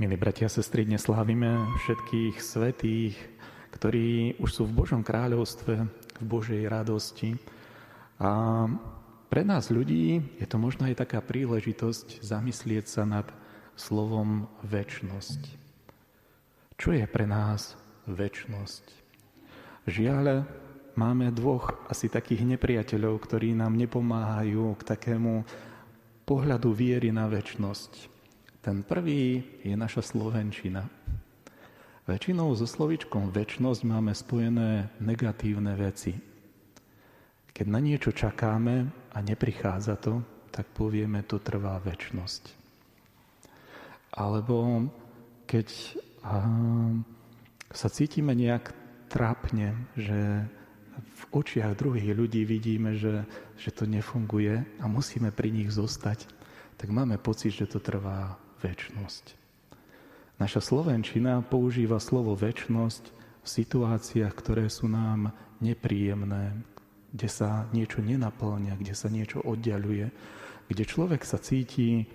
Milí bratia a sestry, dnes slávime všetkých svetých, ktorí už sú v Božom kráľovstve, v Božej radosti. A pre nás ľudí je to možno aj taká príležitosť zamyslieť sa nad slovom väčnosť. Čo je pre nás väčnosť? Žiaľ, máme dvoch asi takých nepriateľov, ktorí nám nepomáhajú k takému pohľadu viery na väčnosť. Ten prvý je naša slovenčina. Väčšinou so slovičkom väčnosť máme spojené negatívne veci. Keď na niečo čakáme a neprichádza to, tak povieme, to trvá väčnosť. Alebo keď sa cítime nejak trápne, že v očiach druhých ľudí vidíme, že, že to nefunguje a musíme pri nich zostať, tak máme pocit, že to trvá väčnosť. Naša Slovenčina používa slovo väčnosť v situáciách, ktoré sú nám nepríjemné, kde sa niečo nenaplňa, kde sa niečo oddialuje, kde človek sa cíti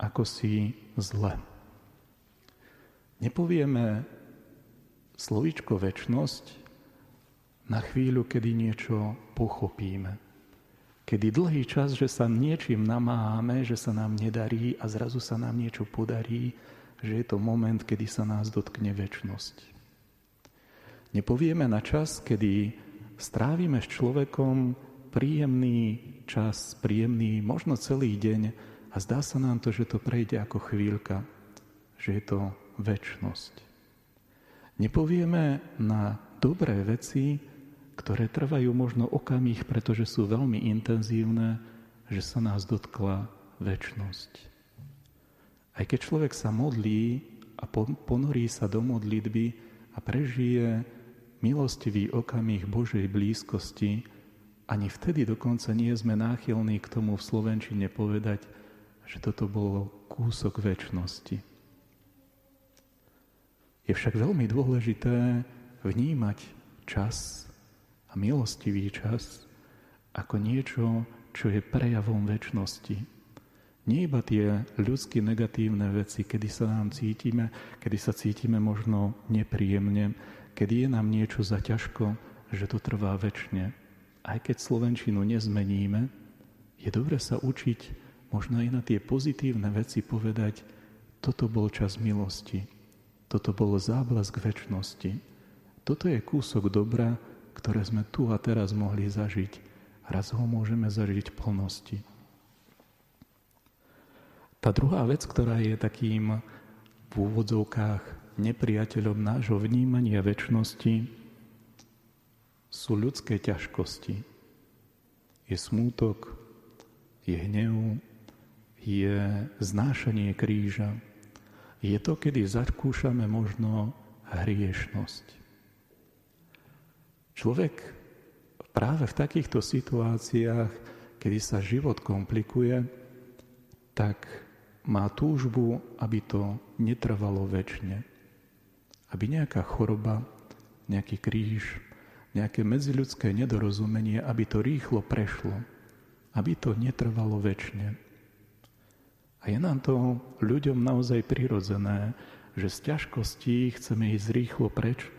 ako si zle. Nepovieme slovíčko väčnosť na chvíľu, kedy niečo pochopíme. Kedy dlhý čas, že sa niečím namáhame, že sa nám nedarí a zrazu sa nám niečo podarí, že je to moment, kedy sa nás dotkne väčnosť. Nepovieme na čas, kedy strávime s človekom príjemný čas, príjemný možno celý deň a zdá sa nám to, že to prejde ako chvíľka, že je to väčnosť. Nepovieme na dobré veci, ktoré trvajú možno okamih, pretože sú veľmi intenzívne, že sa nás dotkla väčnosť. Aj keď človek sa modlí a ponorí sa do modlitby a prežije milostivý okamih Božej blízkosti, ani vtedy dokonca nie sme náchylní k tomu v Slovenčine povedať, že toto bolo kúsok väčšnosti. Je však veľmi dôležité vnímať čas milostivý čas ako niečo, čo je prejavom väčšnosti. Nie iba tie ľudské negatívne veci, kedy sa nám cítime, kedy sa cítime možno nepríjemne, kedy je nám niečo za ťažko, že to trvá väčšine. Aj keď Slovenčinu nezmeníme, je dobre sa učiť možno aj na tie pozitívne veci povedať, toto bol čas milosti, toto bol záblask väčšnosti, toto je kúsok dobra, ktoré sme tu a teraz mohli zažiť. Raz ho môžeme zažiť v plnosti. Tá druhá vec, ktorá je takým v úvodzovkách nepriateľom nášho vnímania väčšnosti, sú ľudské ťažkosti. Je smútok, je hnev, je znášanie kríža. Je to, kedy zakúšame možno hriešnosť. Človek práve v takýchto situáciách, kedy sa život komplikuje, tak má túžbu, aby to netrvalo väčšine. Aby nejaká choroba, nejaký kríž, nejaké medziľudské nedorozumenie, aby to rýchlo prešlo, aby to netrvalo väčšine. A je nám to ľuďom naozaj prirodzené, že z ťažkostí chceme ísť rýchlo preč,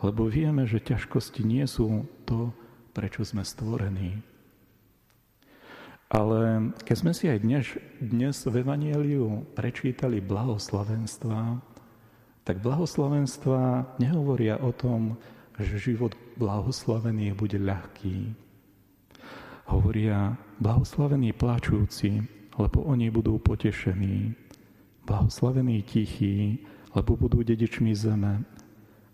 lebo vieme, že ťažkosti nie sú to, prečo sme stvorení. Ale keď sme si aj dnes, dnes v Evangeliu prečítali blahoslavenstva, tak blahoslavenstva nehovoria o tom, že život blahoslavených bude ľahký. Hovoria blahoslavení plačúci, lebo oni budú potešení. Blahoslavení tichí, lebo budú dedičmi zeme.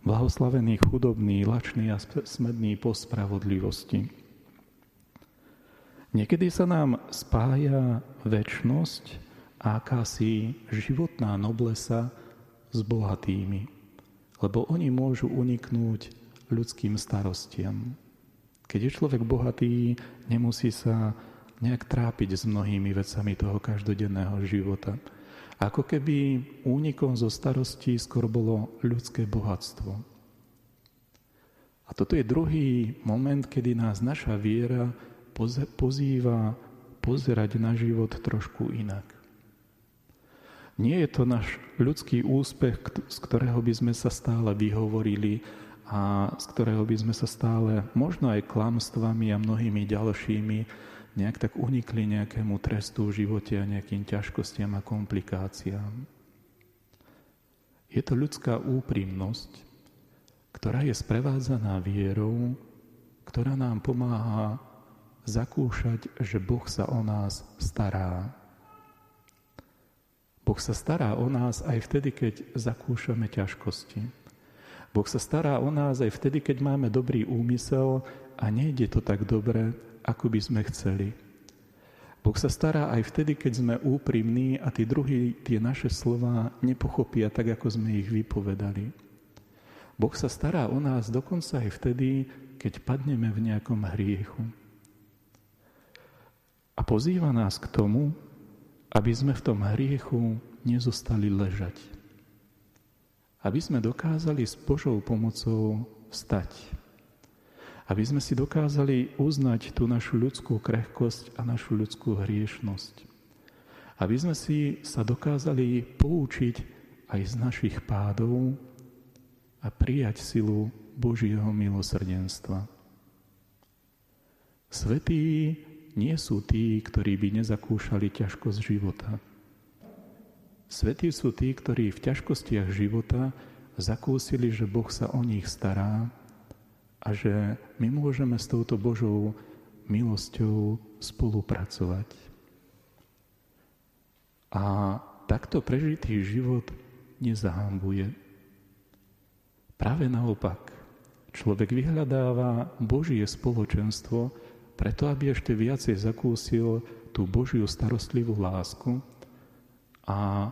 Blahoslavený chudobný, lačný a smedný po spravodlivosti. Niekedy sa nám spája väčnosť a akási životná noblesa s bohatými, lebo oni môžu uniknúť ľudským starostiam. Keď je človek bohatý, nemusí sa nejak trápiť s mnohými vecami toho každodenného života. Ako keby únikom zo starostí skôr bolo ľudské bohatstvo. A toto je druhý moment, kedy nás naša viera pozýva pozerať na život trošku inak. Nie je to náš ľudský úspech, z ktorého by sme sa stále vyhovorili a z ktorého by sme sa stále, možno aj klamstvami a mnohými ďalšími, nejak tak unikli nejakému trestu v živote a nejakým ťažkostiam a komplikáciám. Je to ľudská úprimnosť, ktorá je sprevádzaná vierou, ktorá nám pomáha zakúšať, že Boh sa o nás stará. Boh sa stará o nás aj vtedy, keď zakúšame ťažkosti. Boh sa stará o nás aj vtedy, keď máme dobrý úmysel a nejde to tak dobre, ako by sme chceli. Boh sa stará aj vtedy, keď sme úprimní a tí druhí tie naše slova nepochopia tak, ako sme ich vypovedali. Boh sa stará o nás dokonca aj vtedy, keď padneme v nejakom hriechu. A pozýva nás k tomu, aby sme v tom hriechu nezostali ležať. Aby sme dokázali s Božou pomocou vstať aby sme si dokázali uznať tú našu ľudskú krehkosť a našu ľudskú hriešnosť. Aby sme si sa dokázali poučiť aj z našich pádov a prijať silu Božieho milosrdenstva. Svetí nie sú tí, ktorí by nezakúšali ťažkosť života. Svetí sú tí, ktorí v ťažkostiach života zakúsili, že Boh sa o nich stará a že my môžeme s touto Božou milosťou spolupracovať. A takto prežitý život nezahambuje. Práve naopak, človek vyhľadáva Božie spoločenstvo preto, aby ešte viacej zakúsil tú Božiu starostlivú lásku a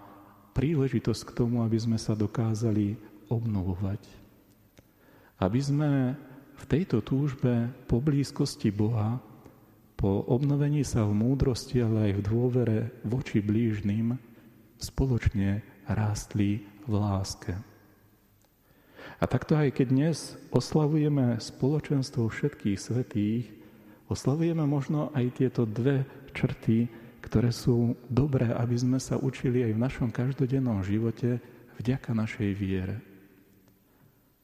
príležitosť k tomu, aby sme sa dokázali obnovovať. Aby sme v tejto túžbe po blízkosti Boha, po obnovení sa v múdrosti, ale aj v dôvere voči blížnym, spoločne rástli v láske. A takto aj keď dnes oslavujeme spoločenstvo všetkých svetých, oslavujeme možno aj tieto dve črty, ktoré sú dobré, aby sme sa učili aj v našom každodennom živote vďaka našej viere.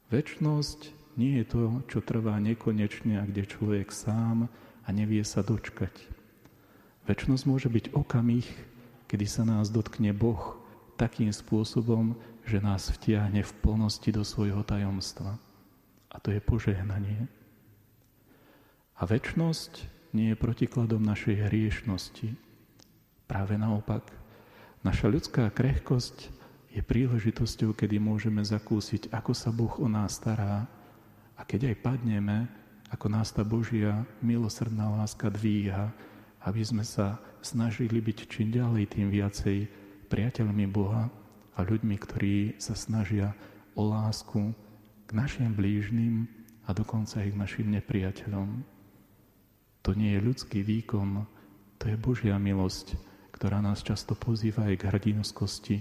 Večnosť nie je to, čo trvá nekonečne a kde človek sám a nevie sa dočkať. Večnosť môže byť okamih, kedy sa nás dotkne Boh takým spôsobom, že nás vtiahne v plnosti do svojho tajomstva. A to je požehnanie. A večnosť nie je protikladom našej hriešnosti. Práve naopak, naša ľudská krehkosť je príležitosťou, kedy môžeme zakúsiť, ako sa Boh o nás stará a keď aj padneme, ako nás tá Božia milosrdná láska dvíha, aby sme sa snažili byť čím ďalej, tým viacej priateľmi Boha a ľuďmi, ktorí sa snažia o lásku k našim blížnym a dokonca aj k našim nepriateľom. To nie je ľudský výkon, to je Božia milosť, ktorá nás často pozýva aj k hrdinskosti,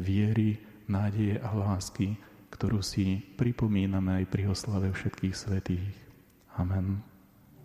viery, nádeje a lásky, ktorú si pripomíname aj pri oslave všetkých svetých. Amen.